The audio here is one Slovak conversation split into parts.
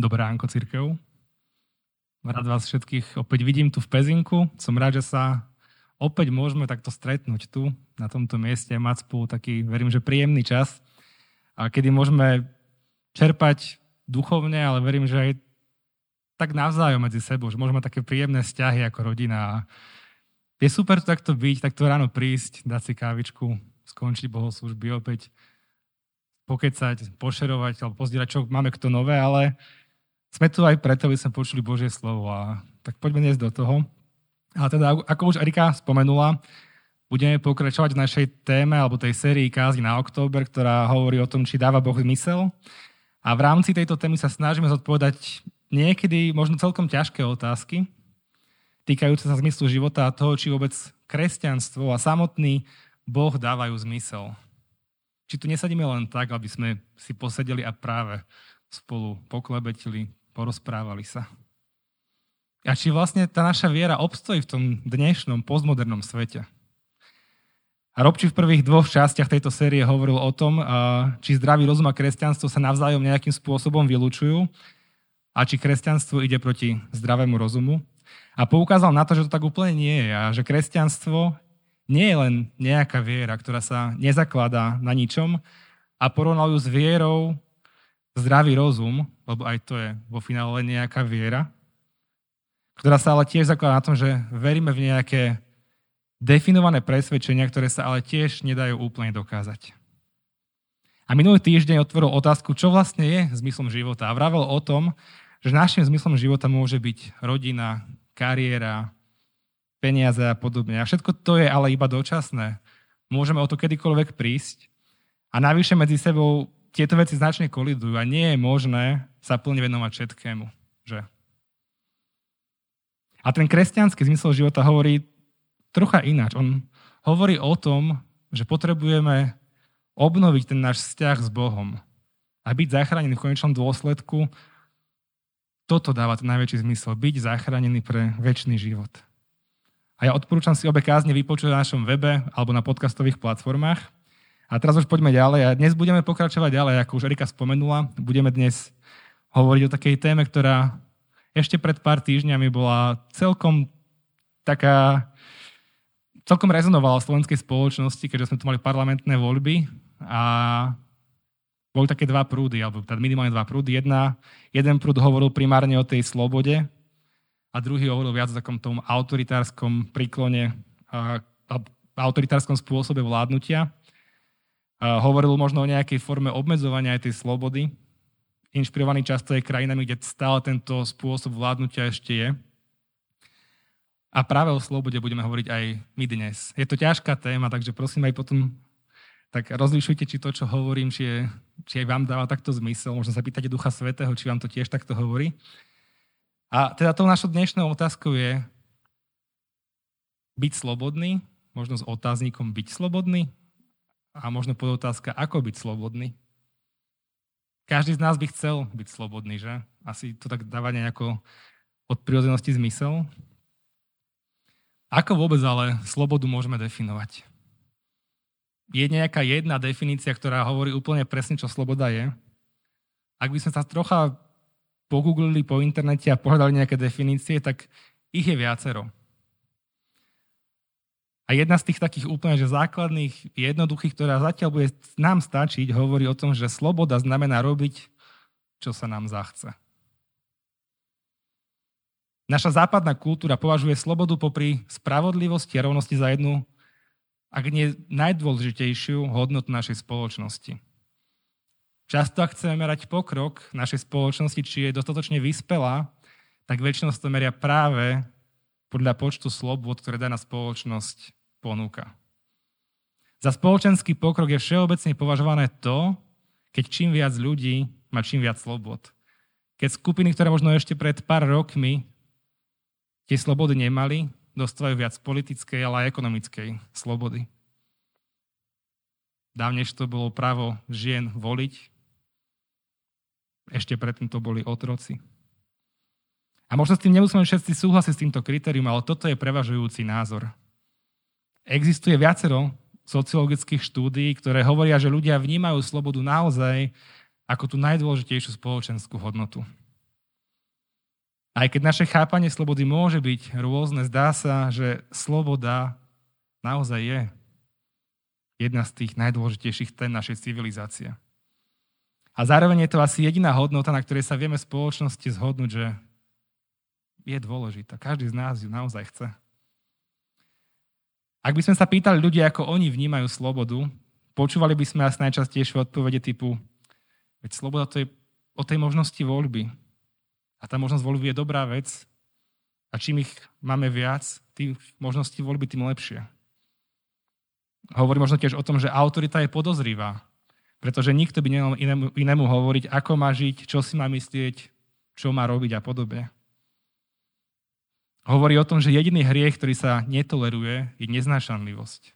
Dobré ránko, církev. Rád vás všetkých opäť vidím tu v Pezinku. Som rád, že sa opäť môžeme takto stretnúť tu, na tomto mieste, mať spolu taký, verím, že príjemný čas, a kedy môžeme čerpať duchovne, ale verím, že aj tak navzájom medzi sebou, že môžeme mať také príjemné vzťahy ako rodina. Je super tu takto byť, takto ráno prísť, dať si kávičku, skončiť bohoslužby, opäť pokecať, pošerovať alebo pozdierať, čo máme kto nové, ale sme tu aj preto, aby sme počuli Božie slovo a tak poďme dnes do toho. A teda, ako už Erika spomenula, budeme pokračovať v našej téme alebo tej sérii kázy na október, ktorá hovorí o tom, či dáva Boh zmysel. A v rámci tejto témy sa snažíme zodpovedať niekedy možno celkom ťažké otázky, týkajúce sa zmyslu života a toho, či vôbec kresťanstvo a samotný Boh dávajú zmysel. Či tu nesadíme len tak, aby sme si posedeli a práve spolu poklebetili, porozprávali sa. A či vlastne tá naša viera obstojí v tom dnešnom postmodernom svete. A Robči v prvých dvoch častiach tejto série hovoril o tom, či zdravý rozum a kresťanstvo sa navzájom nejakým spôsobom vylúčujú a či kresťanstvo ide proti zdravému rozumu. A poukázal na to, že to tak úplne nie je a že kresťanstvo nie je len nejaká viera, ktorá sa nezakladá na ničom a porovnal ju s vierou zdravý rozum, lebo aj to je vo finále nejaká viera, ktorá sa ale tiež zakladá na tom, že veríme v nejaké definované presvedčenia, ktoré sa ale tiež nedajú úplne dokázať. A minulý týždeň otvoril otázku, čo vlastne je zmyslom života. A vravel o tom, že našim zmyslom života môže byť rodina, kariéra, peniaze a podobne. A všetko to je ale iba dočasné. Môžeme o to kedykoľvek prísť. A navyše medzi sebou tieto veci značne kolidujú a nie je možné sa plne venovať všetkému. Že? A ten kresťanský zmysel života hovorí trocha ináč. On hovorí o tom, že potrebujeme obnoviť ten náš vzťah s Bohom a byť zachránený v konečnom dôsledku. Toto dáva ten najväčší zmysel. Byť zachránený pre väčší život. A ja odporúčam si obe kázne vypočuť na našom webe alebo na podcastových platformách. A teraz už poďme ďalej. A dnes budeme pokračovať ďalej, ako už Erika spomenula. Budeme dnes hovoriť o takej téme, ktorá ešte pred pár týždňami bola celkom taká, celkom rezonovala v slovenskej spoločnosti, keďže sme tu mali parlamentné voľby a boli také dva prúdy, alebo teda minimálne dva prúdy. Jedna, jeden prúd hovoril primárne o tej slobode a druhý hovoril viac o takom tom autoritárskom príklone, a, a autoritárskom spôsobe vládnutia hovoril možno o nejakej forme obmedzovania aj tej slobody, inšpirovaný často aj krajinami, kde stále tento spôsob vládnutia ešte je. A práve o slobode budeme hovoriť aj my dnes. Je to ťažká téma, takže prosím aj potom tak rozlišujte, či to, čo hovorím, či, je, či aj vám dáva takto zmysel. Možno sa pýtate Ducha Svetého, či vám to tiež takto hovorí. A teda tou našou dnešnou otázkou je byť slobodný, možno s otáznikom byť slobodný, a možno podotázka, ako byť slobodný. Každý z nás by chcel byť slobodný, že? Asi to tak dáva nejako od prírodzenosti zmysel. Ako vôbec ale slobodu môžeme definovať? Je nejaká jedna definícia, ktorá hovorí úplne presne, čo sloboda je? Ak by sme sa trocha pogooglili po internete a pohľadali nejaké definície, tak ich je viacero. A jedna z tých takých úplne že základných, jednoduchých, ktorá zatiaľ bude nám stačiť, hovorí o tom, že sloboda znamená robiť, čo sa nám zachce. Naša západná kultúra považuje slobodu popri spravodlivosti a rovnosti za jednu, ak nie najdôležitejšiu hodnotu našej spoločnosti. Často, ak chceme merať pokrok našej spoločnosti, či je dostatočne vyspelá, tak väčšinou to meria práve podľa počtu slobod, ktoré dá na spoločnosť ponúka. Za spoločenský pokrok je všeobecne považované to, keď čím viac ľudí má čím viac slobod. Keď skupiny, ktoré možno ešte pred pár rokmi tie slobody nemali, dostávajú viac politickej, ale aj ekonomickej slobody. Dávnejšie to bolo právo žien voliť, ešte predtým to boli otroci. A možno s tým nemusíme všetci súhlasiť s týmto kritérium, ale toto je prevažujúci názor. Existuje viacero sociologických štúdií, ktoré hovoria, že ľudia vnímajú slobodu naozaj ako tú najdôležitejšiu spoločenskú hodnotu. Aj keď naše chápanie slobody môže byť rôzne, zdá sa, že sloboda naozaj je jedna z tých najdôležitejších tém našej civilizácie. A zároveň je to asi jediná hodnota, na ktorej sa vieme v spoločnosti zhodnúť, že je dôležitá. Každý z nás ju naozaj chce. Ak by sme sa pýtali ľudí, ako oni vnímajú slobodu, počúvali by sme asi najčastejšie odpovede typu veď sloboda to je o tej možnosti voľby. A tá možnosť voľby je dobrá vec. A čím ich máme viac, tým možností voľby, tým lepšie. Hovorí možno tiež o tom, že autorita je podozrivá. Pretože nikto by nemal inému, inému hovoriť, ako má žiť, čo si má myslieť, čo má robiť a podobne. Hovorí o tom, že jediný hriech, ktorý sa netoleruje, je neznášanlivosť.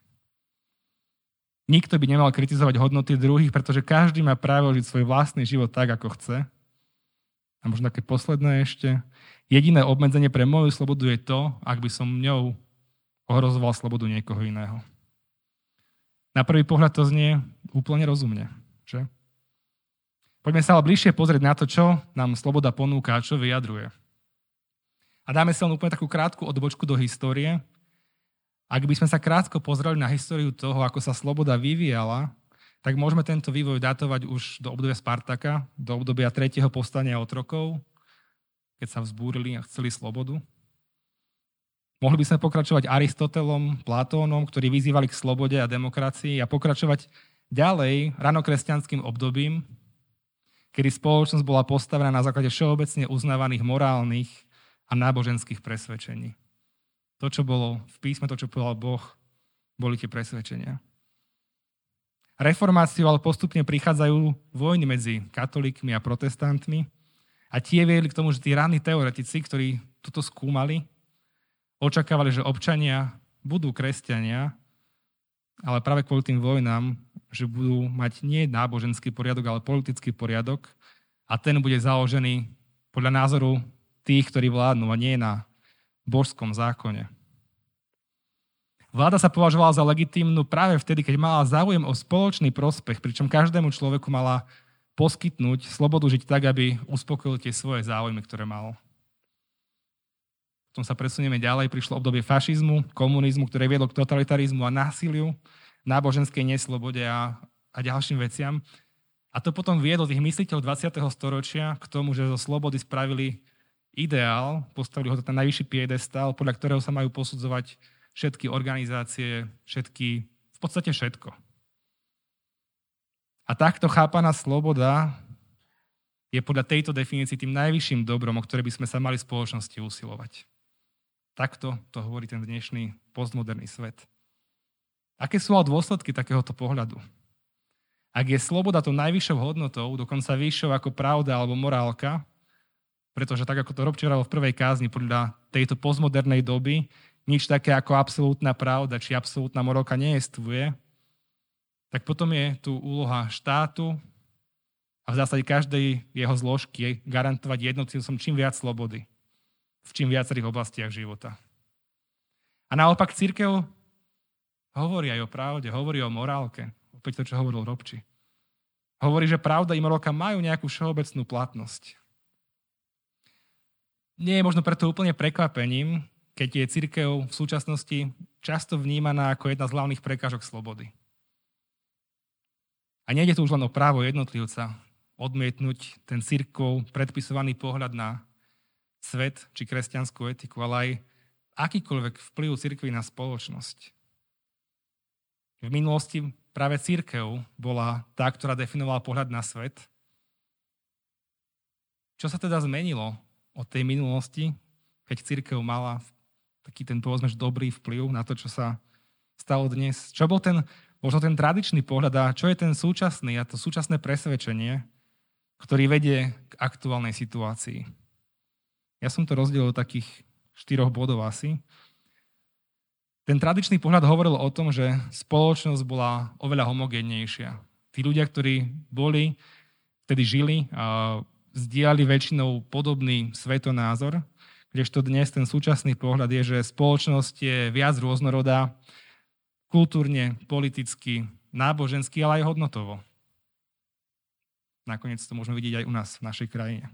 Nikto by nemal kritizovať hodnoty druhých, pretože každý má právo žiť svoj vlastný život tak, ako chce. A možno také posledné ešte. Jediné obmedzenie pre moju slobodu je to, ak by som ňou ohrozoval slobodu niekoho iného. Na prvý pohľad to znie úplne rozumne. Že? Poďme sa ale bližšie pozrieť na to, čo nám sloboda ponúka a čo vyjadruje. A dáme sa len úplne takú krátku odbočku do histórie. Ak by sme sa krátko pozreli na históriu toho, ako sa sloboda vyvíjala, tak môžeme tento vývoj datovať už do obdobia Spartaka, do obdobia tretieho povstania otrokov, keď sa vzbúrili a chceli slobodu. Mohli by sme pokračovať Aristotelom, Platónom, ktorí vyzývali k slobode a demokracii a pokračovať ďalej ranokresťanským obdobím, kedy spoločnosť bola postavená na základe všeobecne uznávaných morálnych a náboženských presvedčení. To, čo bolo v písme, to, čo povedal Boh, boli tie presvedčenia. Reformáciu ale postupne prichádzajú vojny medzi katolíkmi a protestantmi a tie viedli k tomu, že tí ranní teoretici, ktorí toto skúmali, očakávali, že občania budú kresťania, ale práve kvôli tým vojnám, že budú mať nie náboženský poriadok, ale politický poriadok a ten bude založený podľa názoru tých, ktorí vládnu a nie na božskom zákone. Vláda sa považovala za legitímnu práve vtedy, keď mala záujem o spoločný prospech, pričom každému človeku mala poskytnúť slobodu žiť tak, aby uspokojil tie svoje záujmy, ktoré mal. Potom sa presunieme ďalej, prišlo obdobie fašizmu, komunizmu, ktoré viedlo k totalitarizmu a násiliu, náboženskej neslobode a, a ďalším veciam. A to potom viedlo tých mysliteľov 20. storočia k tomu, že zo slobody spravili ideál, postavili ho na najvyšší piedestál, podľa ktorého sa majú posudzovať všetky organizácie, všetky, v podstate všetko. A takto chápaná sloboda je podľa tejto definícii tým najvyšším dobrom, o ktoré by sme sa mali v spoločnosti usilovať. Takto to hovorí ten dnešný postmoderný svet. Aké sú ale dôsledky takéhoto pohľadu? Ak je sloboda to najvyššou hodnotou, dokonca vyššou ako pravda alebo morálka, pretože tak ako to Robče v prvej kázni, podľa tejto postmodernej doby nič také ako absolútna pravda či absolútna morálka nejestvuje, tak potom je tu úloha štátu a v zásade každej jeho zložky garantovať jednotlivcom čím viac slobody v čím viacerých oblastiach života. A naopak církev hovorí aj o pravde, hovorí o morálke. Opäť to, čo hovoril Robči. Hovorí, že pravda i morálka majú nejakú všeobecnú platnosť. Nie je možno preto úplne prekvapením, keď je církev v súčasnosti často vnímaná ako jedna z hlavných prekážok slobody. A nejde tu už len o právo jednotlivca odmietnúť ten církov predpisovaný pohľad na svet či kresťanskú etiku, ale aj akýkoľvek vplyv církvy na spoločnosť. V minulosti práve církev bola tá, ktorá definovala pohľad na svet. Čo sa teda zmenilo od tej minulosti, keď církev mala taký ten, povedzme, dobrý vplyv na to, čo sa stalo dnes. Čo bol ten, možno ten tradičný pohľad a čo je ten súčasný a to súčasné presvedčenie, ktorý vedie k aktuálnej situácii. Ja som to rozdelil do takých štyroch bodov asi. Ten tradičný pohľad hovoril o tom, že spoločnosť bola oveľa homogénnejšia. Tí ľudia, ktorí boli, vtedy žili, zdieľali väčšinou podobný svetonázor, Kdežto dnes ten súčasný pohľad je, že spoločnosť je viac rôznorodá, kultúrne, politicky, nábožensky, ale aj hodnotovo. Nakoniec to môžeme vidieť aj u nás, v našej krajine.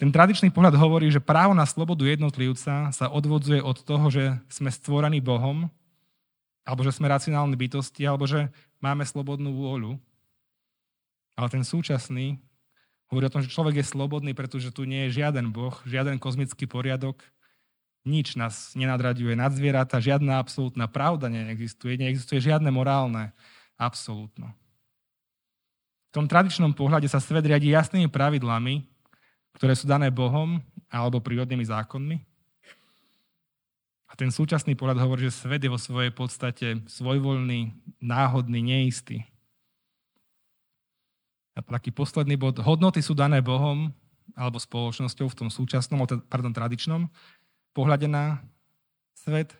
Ten tradičný pohľad hovorí, že právo na slobodu jednotlivca sa odvodzuje od toho, že sme stvorení Bohom, alebo že sme racionálne bytosti, alebo že máme slobodnú vôľu. Ale ten súčasný hovorí o tom, že človek je slobodný, pretože tu nie je žiaden Boh, žiaden kozmický poriadok, nič nás nenadraďuje nad zvieratá, žiadna absolútna pravda neexistuje, neexistuje žiadne morálne absolútno. V tom tradičnom pohľade sa svet riadi jasnými pravidlami, ktoré sú dané Bohom alebo prírodnými zákonmi. A ten súčasný pohľad hovorí, že svet je vo svojej podstate svojvoľný, náhodný, neistý. A taký posledný bod. Hodnoty sú dané Bohom alebo spoločnosťou v tom súčasnom, pardon, tradičnom pohľade na svet.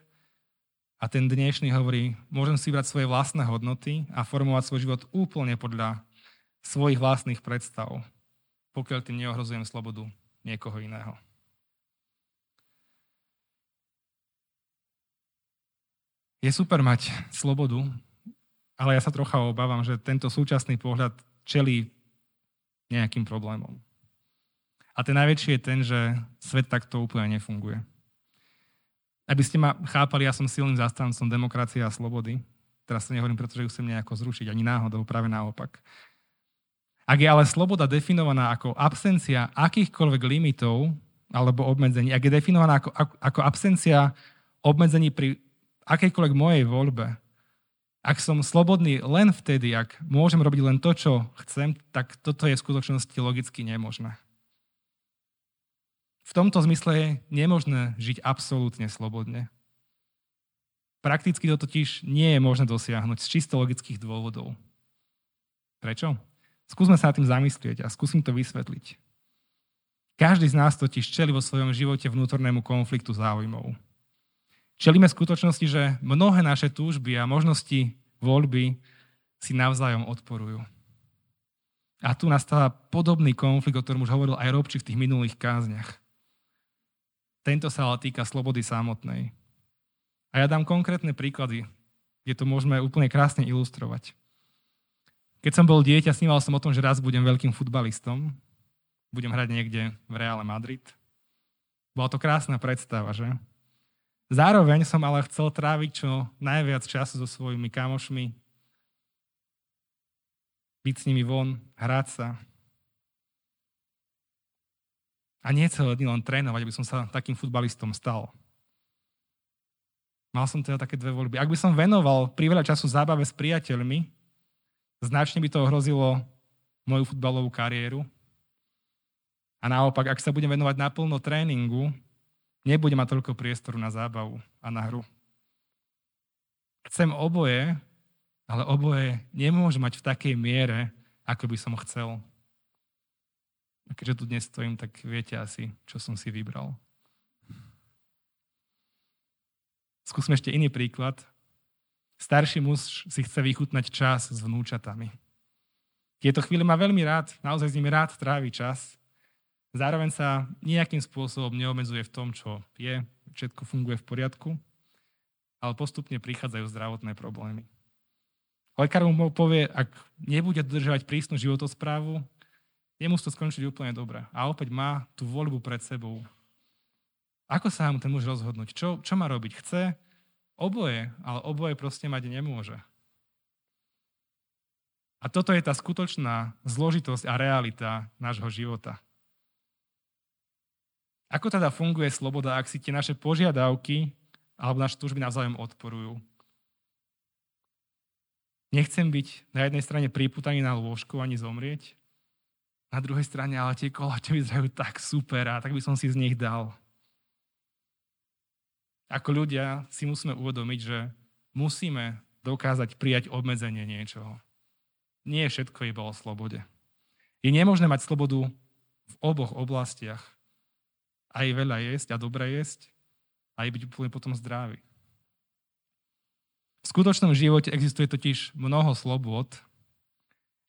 A ten dnešný hovorí, môžem si brať svoje vlastné hodnoty a formovať svoj život úplne podľa svojich vlastných predstav pokiaľ tým neohrozujem slobodu niekoho iného. Je super mať slobodu, ale ja sa trocha obávam, že tento súčasný pohľad čelí nejakým problémom. A ten najväčší je ten, že svet takto úplne nefunguje. Aby ste ma chápali, ja som silným zastancom demokracie a slobody. Teraz sa nehovorím, pretože ju chcem nejako zrušiť, ani náhodou, práve naopak. Ak je ale sloboda definovaná ako absencia akýchkoľvek limitov alebo obmedzení, ak je definovaná ako, ako absencia obmedzení pri akejkoľvek mojej voľbe, ak som slobodný len vtedy, ak môžem robiť len to, čo chcem, tak toto je v skutočnosti logicky nemožné. V tomto zmysle je nemožné žiť absolútne slobodne. Prakticky to totiž nie je možné dosiahnuť z čisto logických dôvodov. Prečo? Skúsme sa nad tým zamyslieť a skúsim to vysvetliť. Každý z nás totiž čeli vo svojom živote vnútornému konfliktu záujmov. Čelíme skutočnosti, že mnohé naše túžby a možnosti voľby si navzájom odporujú. A tu nastáva podobný konflikt, o ktorom už hovoril aj Robči v tých minulých kázniach. Tento sa ale týka slobody samotnej. A ja dám konkrétne príklady, kde to môžeme úplne krásne ilustrovať. Keď som bol dieťa, sníval som o tom, že raz budem veľkým futbalistom. Budem hrať niekde v Reále Madrid. Bola to krásna predstava, že? Zároveň som ale chcel tráviť čo najviac času so svojimi kamošmi, byť s nimi von, hrať sa. A nie celé dny len trénovať, aby som sa takým futbalistom stal. Mal som teda také dve voľby. Ak by som venoval priveľa času zábave s priateľmi, Značne by to ohrozilo moju futbalovú kariéru. A naopak, ak sa budem venovať naplno tréningu, nebudem mať toľko priestoru na zábavu a na hru. Chcem oboje, ale oboje nemôžem mať v takej miere, ako by som chcel. A keďže tu dnes stojím, tak viete asi, čo som si vybral. Skúsme ešte iný príklad. Starší muž si chce vychutnať čas s vnúčatami. Tieto chvíle má veľmi rád, naozaj s nimi rád trávi čas. Zároveň sa nejakým spôsobom neobmedzuje v tom, čo je, všetko funguje v poriadku, ale postupne prichádzajú zdravotné problémy. Lekár mu povie, ak nebude dodržovať prísnu životosprávu, nemusí to skončiť úplne dobre. A opäť má tú voľbu pred sebou. Ako sa mu ten muž rozhodnúť? Čo, čo má robiť? Chce Oboje, ale oboje proste mať nemôže. A toto je tá skutočná zložitosť a realita nášho života. Ako teda funguje sloboda, ak si tie naše požiadavky alebo naše túžby navzájom odporujú? Nechcem byť na jednej strane priputaný na lôžku ani zomrieť, na druhej strane ale tie koláče vyzerajú tak super a tak by som si z nich dal. Ako ľudia si musíme uvedomiť, že musíme dokázať prijať obmedzenie niečoho. Nie je všetko iba o slobode. Je nemožné mať slobodu v oboch oblastiach. Aj veľa jesť a dobre jesť, aj byť úplne potom zdravý. V skutočnom živote existuje totiž mnoho slobod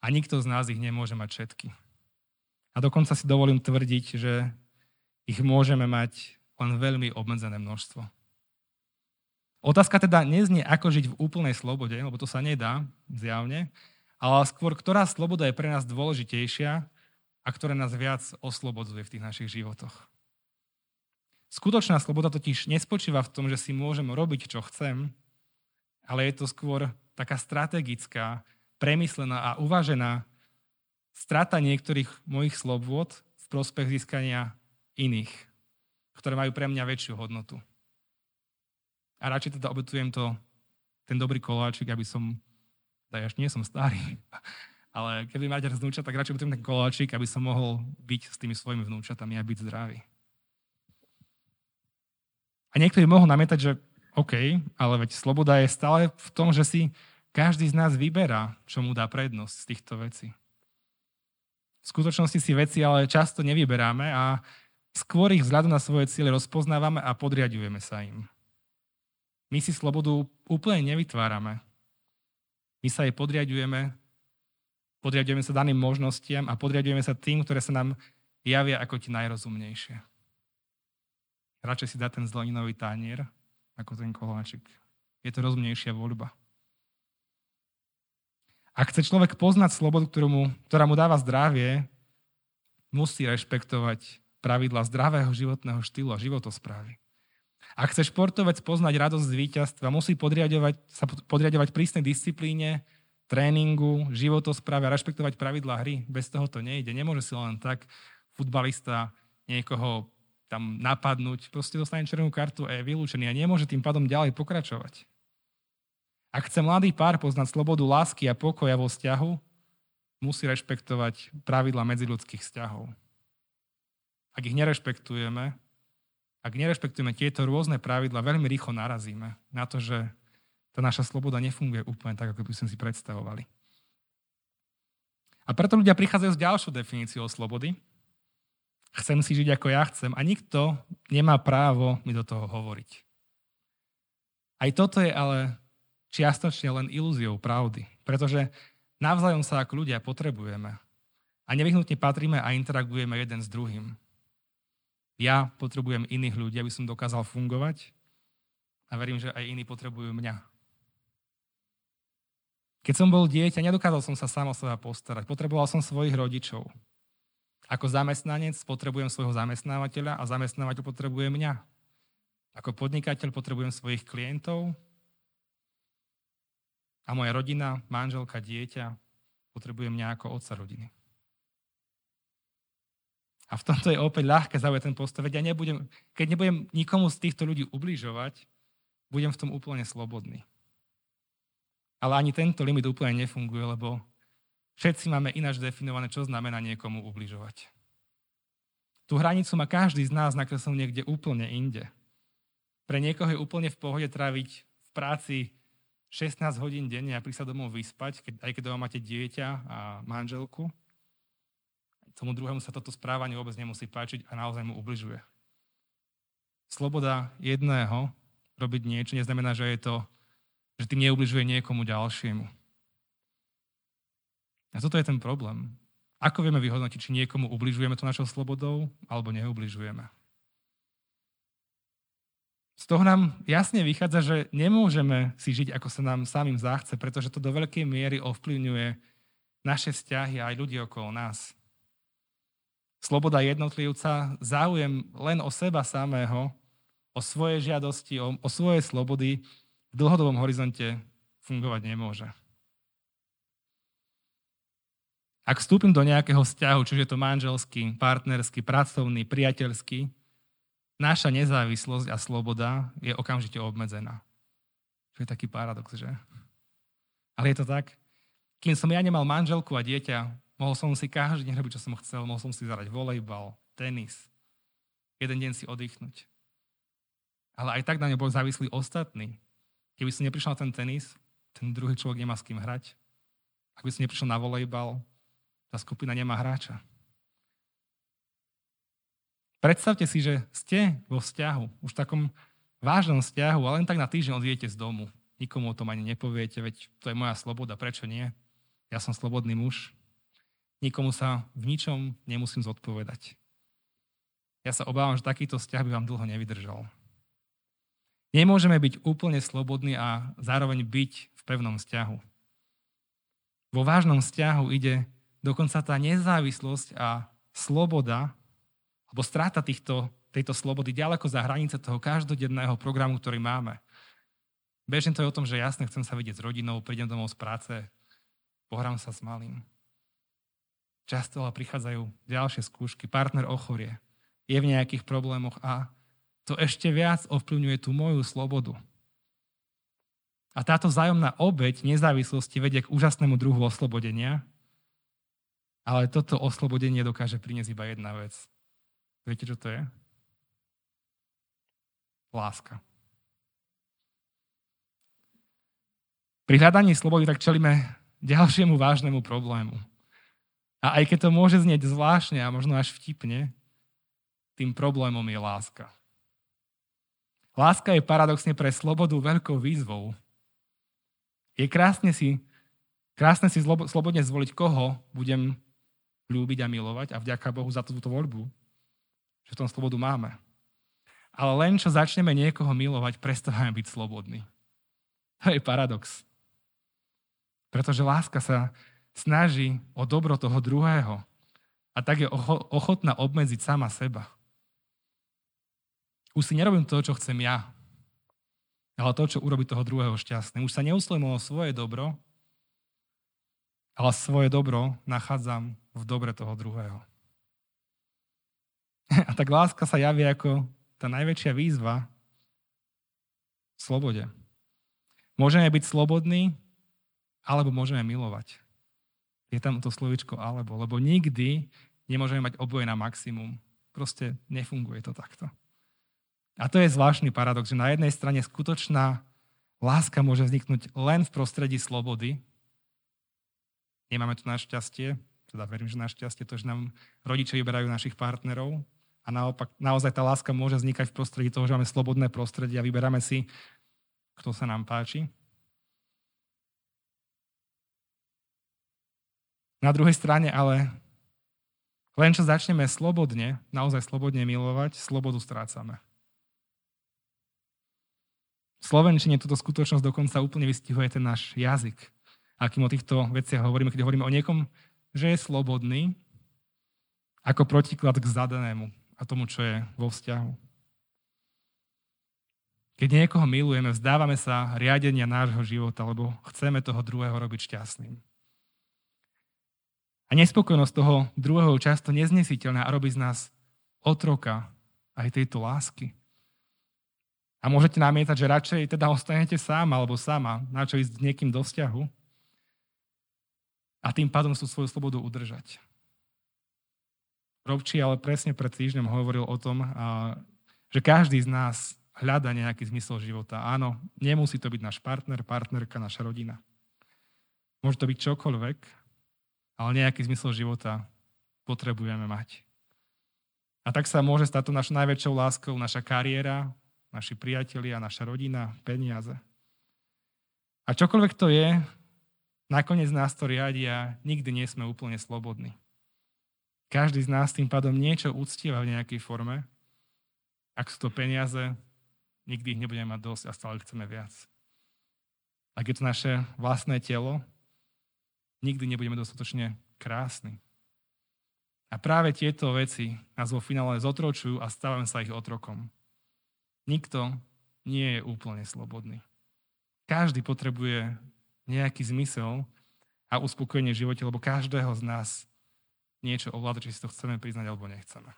a nikto z nás ich nemôže mať všetky. A dokonca si dovolím tvrdiť, že ich môžeme mať len veľmi obmedzené množstvo. Otázka teda neznie, ako žiť v úplnej slobode, lebo to sa nedá, zjavne, ale skôr, ktorá sloboda je pre nás dôležitejšia a ktoré nás viac oslobodzuje v tých našich životoch. Skutočná sloboda totiž nespočíva v tom, že si môžem robiť, čo chcem, ale je to skôr taká strategická, premyslená a uvažená strata niektorých mojich slobôd v prospech získania iných, ktoré majú pre mňa väčšiu hodnotu. A radšej teda obetujem to, ten dobrý koláčik, aby som, ja ešte nie som starý, ale keby máte vnúča, tak radšej obetujem ten koláčik, aby som mohol byť s tými svojimi vnúčatami a byť zdravý. A niektorí mohol namietať, že OK, ale veď sloboda je stále v tom, že si každý z nás vyberá, čo mu dá prednosť z týchto vecí. V skutočnosti si veci ale často nevyberáme a skôr ich vzhľadom na svoje ciele rozpoznávame a podriadujeme sa im. My si slobodu úplne nevytvárame. My sa jej podriadujeme, podriadujeme sa daným možnostiam a podriadujeme sa tým, ktoré sa nám javia ako ti najrozumnejšie. Radšej si dá ten zeleninový tanier, ako ten koláčik. Je to rozumnejšia voľba. Ak chce človek poznať slobodu, ktorú mu, ktorá mu dáva zdravie, musí rešpektovať pravidla zdravého životného štýlu a životosprávy. Ak chce športovec poznať radosť z víťazstva, musí podriadovať, sa podriadovať prísnej disciplíne, tréningu, životospráve a rešpektovať pravidlá hry. Bez toho to nejde. Nemôže si len tak futbalista niekoho tam napadnúť, proste dostane červenú kartu a je vylúčený a nemôže tým pádom ďalej pokračovať. Ak chce mladý pár poznať slobodu lásky a pokoja vo vzťahu, musí rešpektovať pravidla medziludských vzťahov. Ak ich nerešpektujeme, ak nerešpektujeme tieto rôzne pravidla, veľmi rýchlo narazíme na to, že tá naša sloboda nefunguje úplne tak, ako by sme si predstavovali. A preto ľudia prichádzajú s ďalšou definíciou slobody, chcem si žiť ako ja chcem a nikto nemá právo mi do toho hovoriť. Aj toto je ale čiastočne len ilúziou pravdy, pretože navzájom sa ako ľudia potrebujeme a nevyhnutne patríme a interagujeme jeden s druhým. Ja potrebujem iných ľudí, aby som dokázal fungovať a verím, že aj iní potrebujú mňa. Keď som bol dieťa, nedokázal som sa sám o seba postarať. Potreboval som svojich rodičov. Ako zamestnanec potrebujem svojho zamestnávateľa a zamestnávateľ potrebuje mňa. Ako podnikateľ potrebujem svojich klientov a moja rodina, manželka, dieťa potrebuje mňa ako otca rodiny. A v tomto je opäť ľahké zaujať ten postoj. Ja nebudem, keď nebudem nikomu z týchto ľudí ubližovať, budem v tom úplne slobodný. Ale ani tento limit úplne nefunguje, lebo Všetci máme ináč definované, čo znamená niekomu ubližovať. Tú hranicu má každý z nás nakreslený niekde úplne inde. Pre niekoho je úplne v pohode tráviť v práci 16 hodín denne a prísť sa domov vyspať, keď, aj keď doma máte dieťa a manželku. Tomu druhému sa toto správanie vôbec nemusí páčiť a naozaj mu ubližuje. Sloboda jedného robiť niečo neznamená, že je to, že tým neubližuje niekomu ďalšiemu. A toto je ten problém. Ako vieme vyhodnotiť, či niekomu ubližujeme to našou slobodou, alebo neubližujeme? Z toho nám jasne vychádza, že nemôžeme si žiť, ako sa nám samým záchce, pretože to do veľkej miery ovplyvňuje naše vzťahy a aj ľudí okolo nás. Sloboda jednotlivca, záujem len o seba samého, o svoje žiadosti, o, o svoje slobody v dlhodobom horizonte fungovať nemôže. Ak vstúpim do nejakého vzťahu, čiže to manželský, partnerský, pracovný, priateľský, naša nezávislosť a sloboda je okamžite obmedzená. To je taký paradox, že? Ale je to tak. Kým som ja nemal manželku a dieťa, mohol som si každý deň robiť, čo som chcel. Mohol som si zarať volejbal, tenis. Jeden deň si oddychnúť. Ale aj tak na mňa bol závislý ostatný. Keby som neprišiel na ten tenis, ten druhý človek nemá s kým hrať. Ak by som neprišiel na volejbal, tá skupina nemá hráča. Predstavte si, že ste vo vzťahu, už takom vážnom vzťahu, ale len tak na týždeň odjete z domu. Nikomu o tom ani nepoviete, veď to je moja sloboda, prečo nie? Ja som slobodný muž. Nikomu sa v ničom nemusím zodpovedať. Ja sa obávam, že takýto vzťah by vám dlho nevydržal. Nemôžeme byť úplne slobodní a zároveň byť v pevnom vzťahu. Vo vážnom vzťahu ide Dokonca tá nezávislosť a sloboda, alebo strata týchto, tejto slobody ďaleko za hranice toho každodenného programu, ktorý máme. Bežne to je o tom, že jasne chcem sa vidieť s rodinou, prídem domov z práce, pohrám sa s malým. Často ale prichádzajú ďalšie skúšky, partner ochorie, je v nejakých problémoch a to ešte viac ovplyvňuje tú moju slobodu. A táto vzájomná obeď nezávislosti vedie k úžasnému druhu oslobodenia, ale toto oslobodenie dokáže priniesť iba jedna vec. Viete, čo to je? Láska. Pri hľadaní slobody tak čelíme ďalšiemu vážnemu problému. A aj keď to môže znieť zvláštne a možno až vtipne, tým problémom je láska. Láska je paradoxne pre slobodu veľkou výzvou. Je krásne si, krásne si slobodne zvoliť, koho budem ľúbiť a milovať a vďaka Bohu za túto voľbu, že v tom slobodu máme. Ale len čo začneme niekoho milovať, prestávame byť slobodní. To je paradox. Pretože láska sa snaží o dobro toho druhého a tak je ochotná obmedziť sama seba. Už si nerobím to, čo chcem ja, ale to, čo urobí toho druhého šťastným. Už sa neusilujem o svoje dobro, ale svoje dobro nachádzam v dobre toho druhého. A tak láska sa javí ako tá najväčšia výzva v slobode. Môžeme byť slobodní, alebo môžeme milovať. Je tam to slovičko alebo, lebo nikdy nemôžeme mať oboje na maximum. Proste nefunguje to takto. A to je zvláštny paradox, že na jednej strane skutočná láska môže vzniknúť len v prostredí slobody. Nemáme tu našťastie, teda verím, že našťastie to, že nám rodičia vyberajú našich partnerov a naopak, naozaj tá láska môže vznikať v prostredí toho, že máme slobodné prostredie a vyberáme si, kto sa nám páči. Na druhej strane ale len čo začneme slobodne, naozaj slobodne milovať, slobodu strácame. V Slovenčine túto skutočnosť dokonca úplne vystihuje ten náš jazyk. Akým o týchto veciach hovoríme, keď hovoríme o niekom, že je slobodný, ako protiklad k zadanému a tomu, čo je vo vzťahu. Keď niekoho milujeme, vzdávame sa riadenia nášho života, lebo chceme toho druhého robiť šťastným. A nespokojnosť toho druhého často neznesiteľná a robí z nás otroka aj tejto lásky. A môžete namietať, že radšej teda ostanete sám alebo sama, na čo ísť niekým do vzťahu a tým pádom sú svoju slobodu udržať. Robči ale presne pred týždňom hovoril o tom, že každý z nás hľada nejaký zmysel života. Áno, nemusí to byť náš partner, partnerka, naša rodina. Môže to byť čokoľvek, ale nejaký zmysel života potrebujeme mať. A tak sa môže stať to našou najväčšou láskou naša kariéra, naši priatelia, naša rodina, peniaze. A čokoľvek to je, nakoniec nás to riadi a nikdy nie sme úplne slobodní. Každý z nás tým pádom niečo uctieva v nejakej forme. Ak sú to peniaze, nikdy ich nebudeme mať dosť a stále chceme viac. Ak je to naše vlastné telo, nikdy nebudeme dostatočne krásni. A práve tieto veci nás vo finále zotročujú a stávame sa ich otrokom. Nikto nie je úplne slobodný. Každý potrebuje nejaký zmysel a uspokojenie v živote, lebo každého z nás niečo ovláda, či si to chceme priznať alebo nechceme.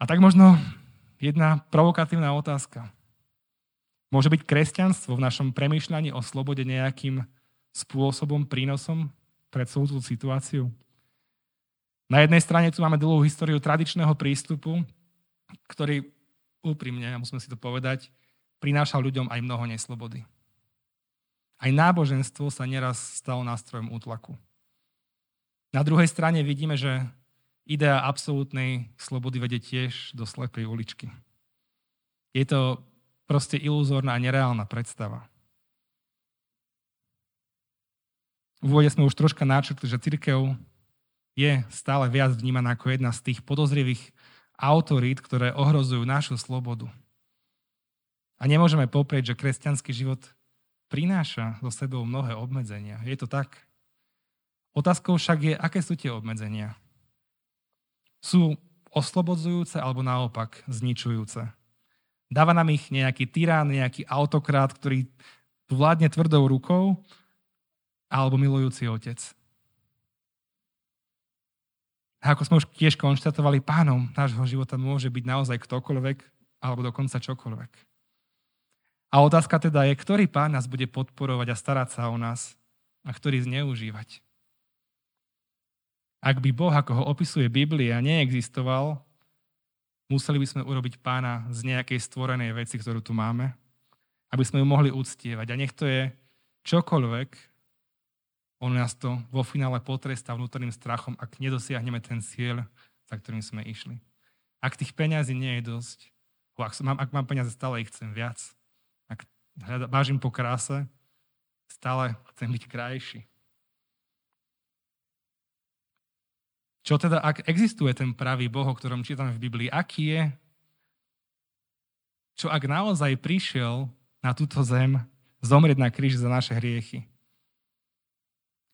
A tak možno jedna provokatívna otázka. Môže byť kresťanstvo v našom premýšľaní o slobode nejakým spôsobom, prínosom pre celú situáciu? Na jednej strane tu máme dlhú históriu tradičného prístupu, ktorý úprimne, musíme si to povedať, prinášal ľuďom aj mnoho neslobody. Aj náboženstvo sa neraz stalo nástrojom útlaku. Na druhej strane vidíme, že idea absolútnej slobody vedie tiež do slepej uličky. Je to proste iluzórna a nereálna predstava. V úvode sme už troška načrtli, že církev je stále viac vnímaná ako jedna z tých podozrivých autorít, ktoré ohrozujú našu slobodu. A nemôžeme poprieť, že kresťanský život prináša so sebou mnohé obmedzenia. Je to tak. Otázkou však je, aké sú tie obmedzenia. Sú oslobodzujúce alebo naopak zničujúce. Dáva nám ich nejaký tyrán, nejaký autokrát, ktorý vládne tvrdou rukou, alebo milujúci otec. A ako sme už tiež konštatovali, pánom nášho života môže byť naozaj ktokoľvek, alebo dokonca čokoľvek. A otázka teda je, ktorý pán nás bude podporovať a starať sa o nás a ktorý zneužívať. Ak by Boh, ako ho opisuje Biblia, neexistoval, museli by sme urobiť pána z nejakej stvorenej veci, ktorú tu máme, aby sme ju mohli uctievať. A nech to je čokoľvek, on nás to vo finále potrestá vnútorným strachom, ak nedosiahneme ten cieľ, za ktorým sme išli. Ak tých peňazí nie je dosť, ak, mám, ak mám peniaze, stále ich chcem viac. Ak vážim po kráse, stále chcem byť krajší. Čo teda, ak existuje ten pravý Boh, o ktorom čítame v Biblii, aký je? Čo ak naozaj prišiel na túto zem zomrieť na kríž za naše hriechy?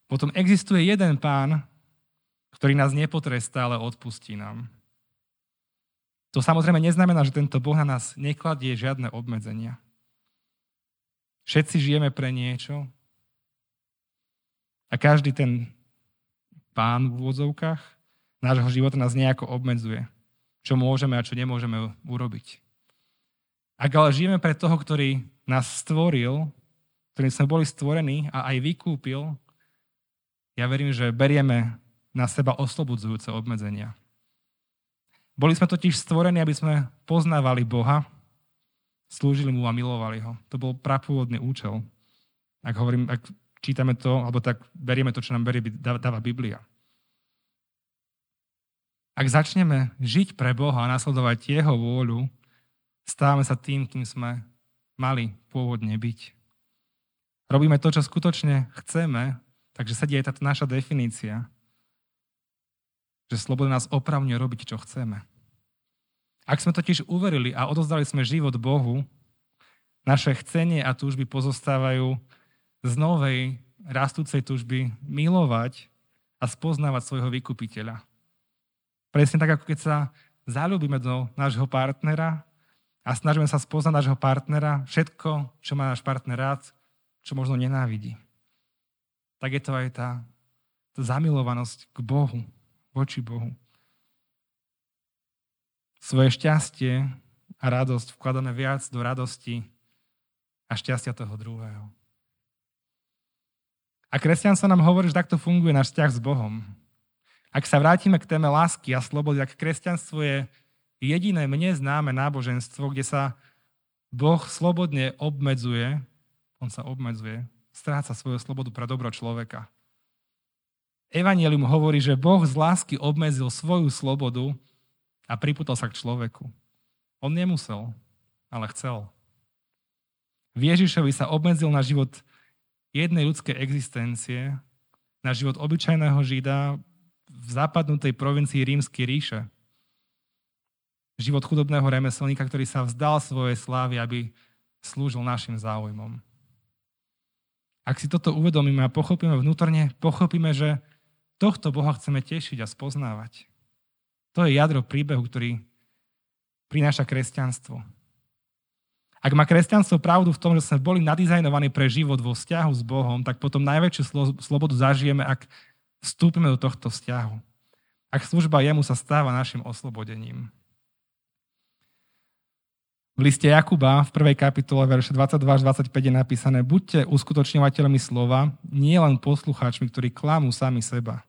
Potom existuje jeden pán, ktorý nás nepotrestá, ale odpustí nám. To samozrejme neznamená, že tento Boh na nás nekladie žiadne obmedzenia. Všetci žijeme pre niečo a každý ten pán v úvodzovkách nášho života nás nejako obmedzuje. Čo môžeme a čo nemôžeme urobiť. Ak ale žijeme pre toho, ktorý nás stvoril, ktorým sme boli stvorení a aj vykúpil, ja verím, že berieme na seba oslobodzujúce obmedzenia. Boli sme totiž stvorení, aby sme poznávali Boha, slúžili mu a milovali ho. To bol prapôvodný účel. Ak, hovorím, ak čítame to, alebo tak berieme to, čo nám berie, dáva Biblia. Ak začneme žiť pre Boha a nasledovať Jeho vôľu, stávame sa tým, kým sme mali pôvodne byť. Robíme to, čo skutočne chceme, takže sedí aj táto naša definícia, že sloboda nás opravňuje robiť, čo chceme. Ak sme totiž uverili a odozdali sme život Bohu, naše chcenie a túžby pozostávajú z novej, rastúcej túžby milovať a spoznávať svojho vykupiteľa. Presne tak, ako keď sa zalúbime do nášho partnera a snažíme sa spoznať nášho partnera, všetko, čo má náš partner rád, čo možno nenávidí. Tak je to aj tá, tá zamilovanosť k Bohu, voči Bohu. Svoje šťastie a radosť vkladáme viac do radosti a šťastia toho druhého. A sa nám hovorí, že takto funguje náš vzťah s Bohom. Ak sa vrátime k téme lásky a slobody, tak kresťanstvo je jediné mne známe náboženstvo, kde sa Boh slobodne obmedzuje, on sa obmedzuje, stráca svoju slobodu pre dobro človeka. Evangelium hovorí, že Boh z lásky obmedzil svoju slobodu a priputal sa k človeku. On nemusel, ale chcel. V Ježišovi sa obmedzil na život jednej ľudskej existencie, na život obyčajného Žida, v západnutej provincii Rímskej ríše. Život chudobného remeselníka, ktorý sa vzdal svojej slávy, aby slúžil našim záujmom. Ak si toto uvedomíme a pochopíme vnútorne, pochopíme, že tohto Boha chceme tešiť a spoznávať. To je jadro príbehu, ktorý prináša kresťanstvo. Ak má kresťanstvo pravdu v tom, že sme boli nadizajnovaní pre život vo vzťahu s Bohom, tak potom najväčšiu slobodu zažijeme, ak vstúpime do tohto vzťahu. Ak služba jemu sa stáva našim oslobodením. V liste Jakuba v prvej kapitole verše 22 až 25 je napísané Buďte uskutočňovateľmi slova, nie len poslucháčmi, ktorí klamú sami seba.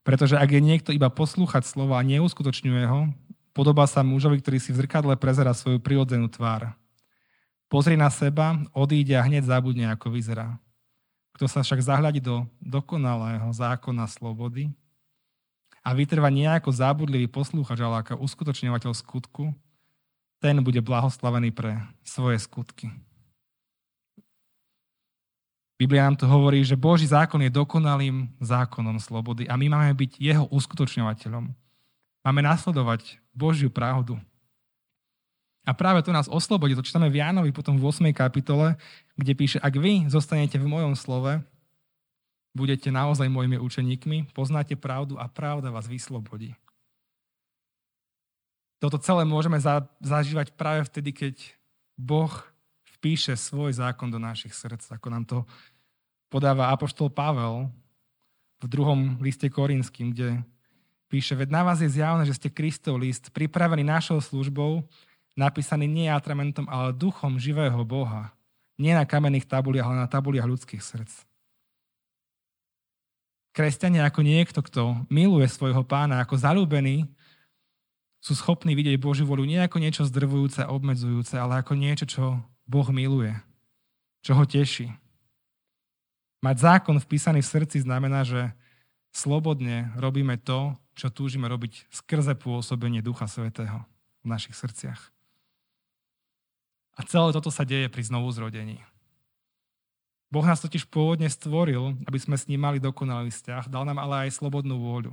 Pretože ak je niekto iba poslúchať slova a neuskutočňuje ho, podobá sa mužovi, ktorý si v zrkadle prezera svoju prirodzenú tvár. Pozri na seba, odíde a hneď zabudne, ako vyzerá. Kto sa však zahľadí do dokonalého zákona slobody a vytrva nejako zábudlivý poslúchač, ale ako uskutočňovateľ skutku, ten bude blahoslavený pre svoje skutky. Biblia nám to hovorí, že Boží zákon je dokonalým zákonom slobody a my máme byť jeho uskutočňovateľom. Máme nasledovať Božiu pravdu. A práve to nás oslobodí. To čítame v Jánovi potom v 8. kapitole, kde píše, ak vy zostanete v mojom slove, budete naozaj mojimi učeníkmi, poznáte pravdu a pravda vás vyslobodí. Toto celé môžeme zažívať práve vtedy, keď Boh vpíše svoj zákon do našich srdc, ako nám to podáva apoštol Pavel v druhom liste Korinským, kde píše, veď na vás je zjavné, že ste Kristov list, pripravený našou službou, napísaný nie atramentom, ale duchom živého Boha. Nie na kamenných tabuliach, ale na tabuliach ľudských srdc. Kresťania ako niekto, kto miluje svojho pána, ako zalúbený, sú schopní vidieť Božiu volu nie ako niečo zdrvujúce obmedzujúce, ale ako niečo, čo Boh miluje, čo ho teší. Mať zákon vpísaný v srdci znamená, že slobodne robíme to, čo túžime robiť skrze pôsobenie Ducha Svetého v našich srdciach. A celé toto sa deje pri znovu zrodení. Boh nás totiž pôvodne stvoril, aby sme s ním mali dokonalý vzťah, dal nám ale aj slobodnú vôľu.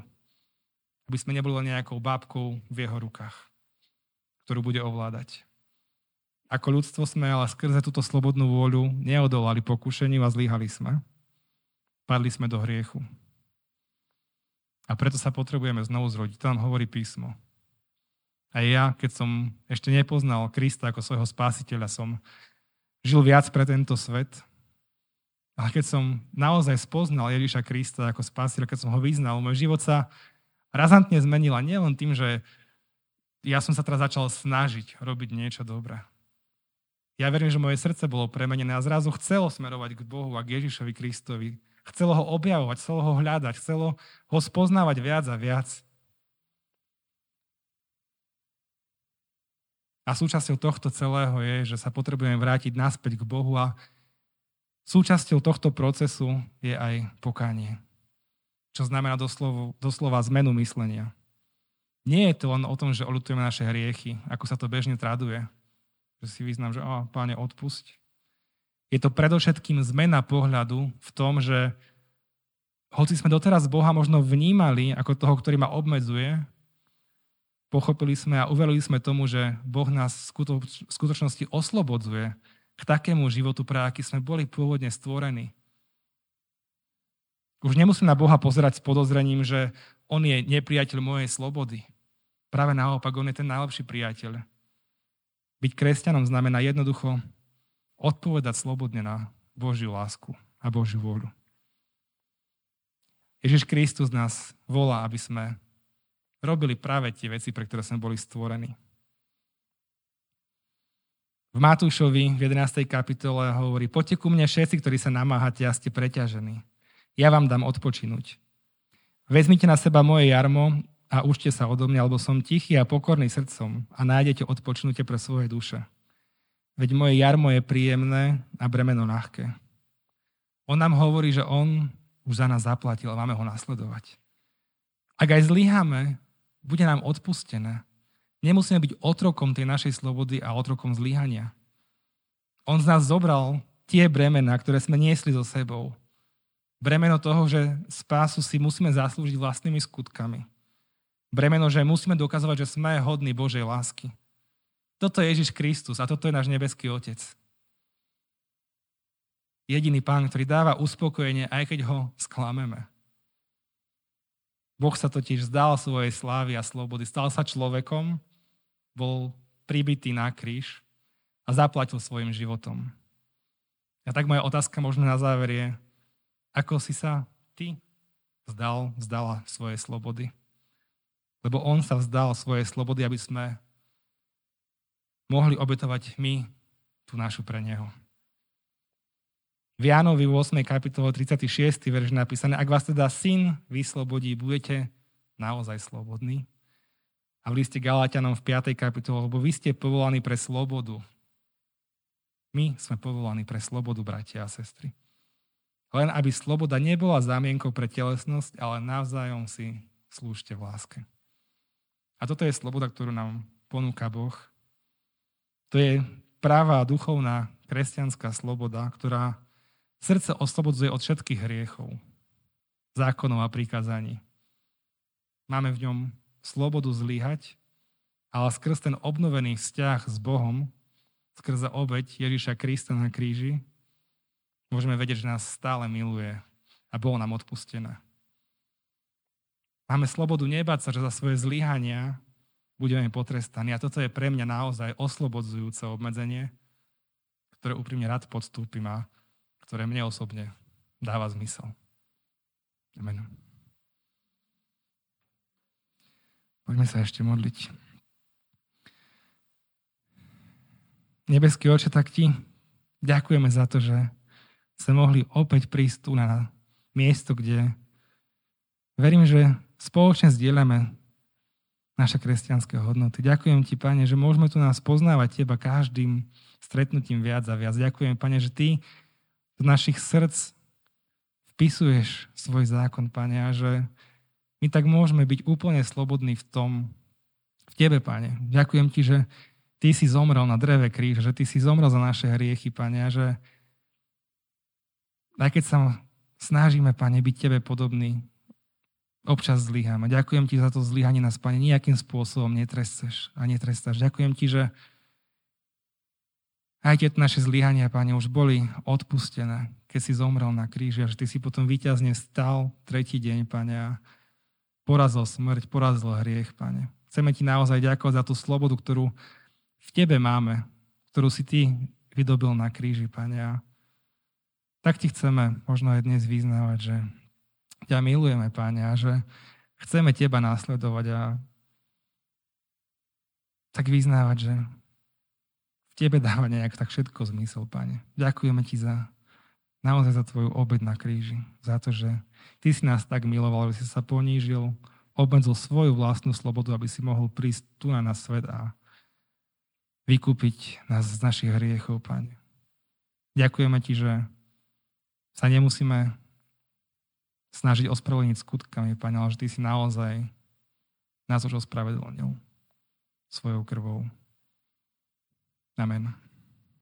Aby sme neboli nejakou bábkou v jeho rukách, ktorú bude ovládať. Ako ľudstvo sme ale skrze túto slobodnú vôľu neodolali pokušeniu a zlyhali sme. Padli sme do hriechu. A preto sa potrebujeme znovu zrodiť. Nám hovorí písmo. A ja, keď som ešte nepoznal Krista ako svojho spásiteľa, som žil viac pre tento svet, ale keď som naozaj spoznal Ježiša Krista ako spásiteľ, keď som ho vyznal, môj život sa razantne zmenil a nielen tým, že ja som sa teraz začal snažiť robiť niečo dobré. Ja verím, že moje srdce bolo premenené a zrazu chcelo smerovať k Bohu a k Ježišovi Kristovi. Chcelo ho objavovať, chcelo ho hľadať, chcelo ho spoznávať viac a viac. A súčasťou tohto celého je, že sa potrebujeme vrátiť naspäť k Bohu a Súčasťou tohto procesu je aj pokánie, čo znamená doslova, doslova zmenu myslenia. Nie je to len o tom, že olutujeme naše hriechy, ako sa to bežne traduje, že si vyznám, že oh, páne, odpusť. Je to predovšetkým zmena pohľadu v tom, že hoci sme doteraz Boha možno vnímali ako toho, ktorý ma obmedzuje, pochopili sme a uverili sme tomu, že Boh nás v skutočnosti oslobodzuje k takému životu, pre aký sme boli pôvodne stvorení. Už nemusím na Boha pozerať s podozrením, že On je nepriateľ mojej slobody. Práve naopak, On je ten najlepší priateľ. Byť kresťanom znamená jednoducho odpovedať slobodne na Božiu lásku a Božiu vôľu. Ježiš Kristus nás volá, aby sme robili práve tie veci, pre ktoré sme boli stvorení. V Matúšovi v 11. kapitole hovorí, poďte ku mne všetci, ktorí sa namáhate a ste preťažení. Ja vám dám odpočinúť. Vezmite na seba moje jarmo a užte sa odo mňa, lebo som tichý a pokorný srdcom a nájdete odpočnutie pre svoje duše. Veď moje jarmo je príjemné a bremeno ľahké. On nám hovorí, že on už za nás zaplatil a máme ho nasledovať. Ak aj zlyháme, bude nám odpustené. Nemusíme byť otrokom tej našej slobody a otrokom zlyhania. On z nás zobral tie bremena, ktoré sme niesli so sebou. Bremeno toho, že spásu si musíme zaslúžiť vlastnými skutkami. Bremeno, že musíme dokazovať, že sme hodní Božej lásky. Toto je Ježiš Kristus a toto je náš nebeský Otec. Jediný pán, ktorý dáva uspokojenie, aj keď ho sklameme. Boh sa totiž vzdal svojej slávy a slobody. Stal sa človekom, bol pribitý na kríž a zaplatil svojim životom. A tak moja otázka možno na záver je, ako si sa ty vzdal, vzdala svoje slobody? Lebo on sa vzdal svoje slobody, aby sme mohli obetovať my tú našu pre neho. V Jánovi v 8. kapitole 36. verš napísané, ak vás teda syn vyslobodí, budete naozaj slobodní. A v liste Galatianom v 5. kapitole, lebo vy ste povolaní pre slobodu. My sme povolaní pre slobodu, bratia a sestry. Len aby sloboda nebola zámienkou pre telesnosť, ale navzájom si slúžte v láske. A toto je sloboda, ktorú nám ponúka Boh. To je práva duchovná kresťanská sloboda, ktorá srdce oslobodzuje od všetkých hriechov, zákonov a prikázaní. Máme v ňom slobodu zlyhať, ale skrz ten obnovený vzťah s Bohom, skrze obeď Ježiša Krista na kríži, môžeme vedieť, že nás stále miluje a bolo nám odpustené. Máme slobodu nebáť sa, že za svoje zlyhania budeme potrestaní. A toto je pre mňa naozaj oslobodzujúce obmedzenie, ktoré úprimne rád podstúpim a ktoré mne osobne dáva zmysel. Amen. Poďme sa ešte modliť. Nebeský oče, tak ti ďakujeme za to, že sme mohli opäť prísť tu na miesto, kde verím, že spoločne zdieľame naše kresťanské hodnoty. Ďakujem ti, Pane, že môžeme tu nás poznávať Teba každým stretnutím viac a viac. Ďakujem, Pane, že Ty z našich srdc vpisuješ svoj zákon, Pane, a že my tak môžeme byť úplne slobodní v tom, v Tebe, Pane. Ďakujem Ti, že Ty si zomrel na dreve kríž, že Ty si zomrel za naše hriechy, Pane, a že aj keď sa snažíme, Pane, byť Tebe podobný, občas zlyháme. Ďakujem Ti za to zlyhanie nás, Pane, nejakým spôsobom netrestáš a netrestáš. Ďakujem Ti, že aj tieto naše zlyhania, Pane, už boli odpustené, keď si zomrel na kríži a že Ty si potom výťazne stal tretí deň, Pane, a porazil smrť, porazil hriech, Pane. Chceme Ti naozaj ďakovať za tú slobodu, ktorú v Tebe máme, ktorú si Ty vydobil na kríži, Pane. A tak Ti chceme možno aj dnes vyznávať, že ťa milujeme, Pane, a že chceme Teba následovať a tak vyznávať, že v Tebe dáva nejak tak všetko zmysel, Pane. Ďakujeme Ti za naozaj za Tvoju obed na kríži, za to, že Ty si nás tak miloval, že si sa ponížil, obmedzil svoju vlastnú slobodu, aby si mohol prísť tu na nás svet a vykúpiť nás z našich hriechov, Pane. Ďakujeme Ti, že sa nemusíme snažiť ospravedlniť skutkami, Pane, ale že Ty si naozaj nás už ospravedlnil svojou krvou. Amen.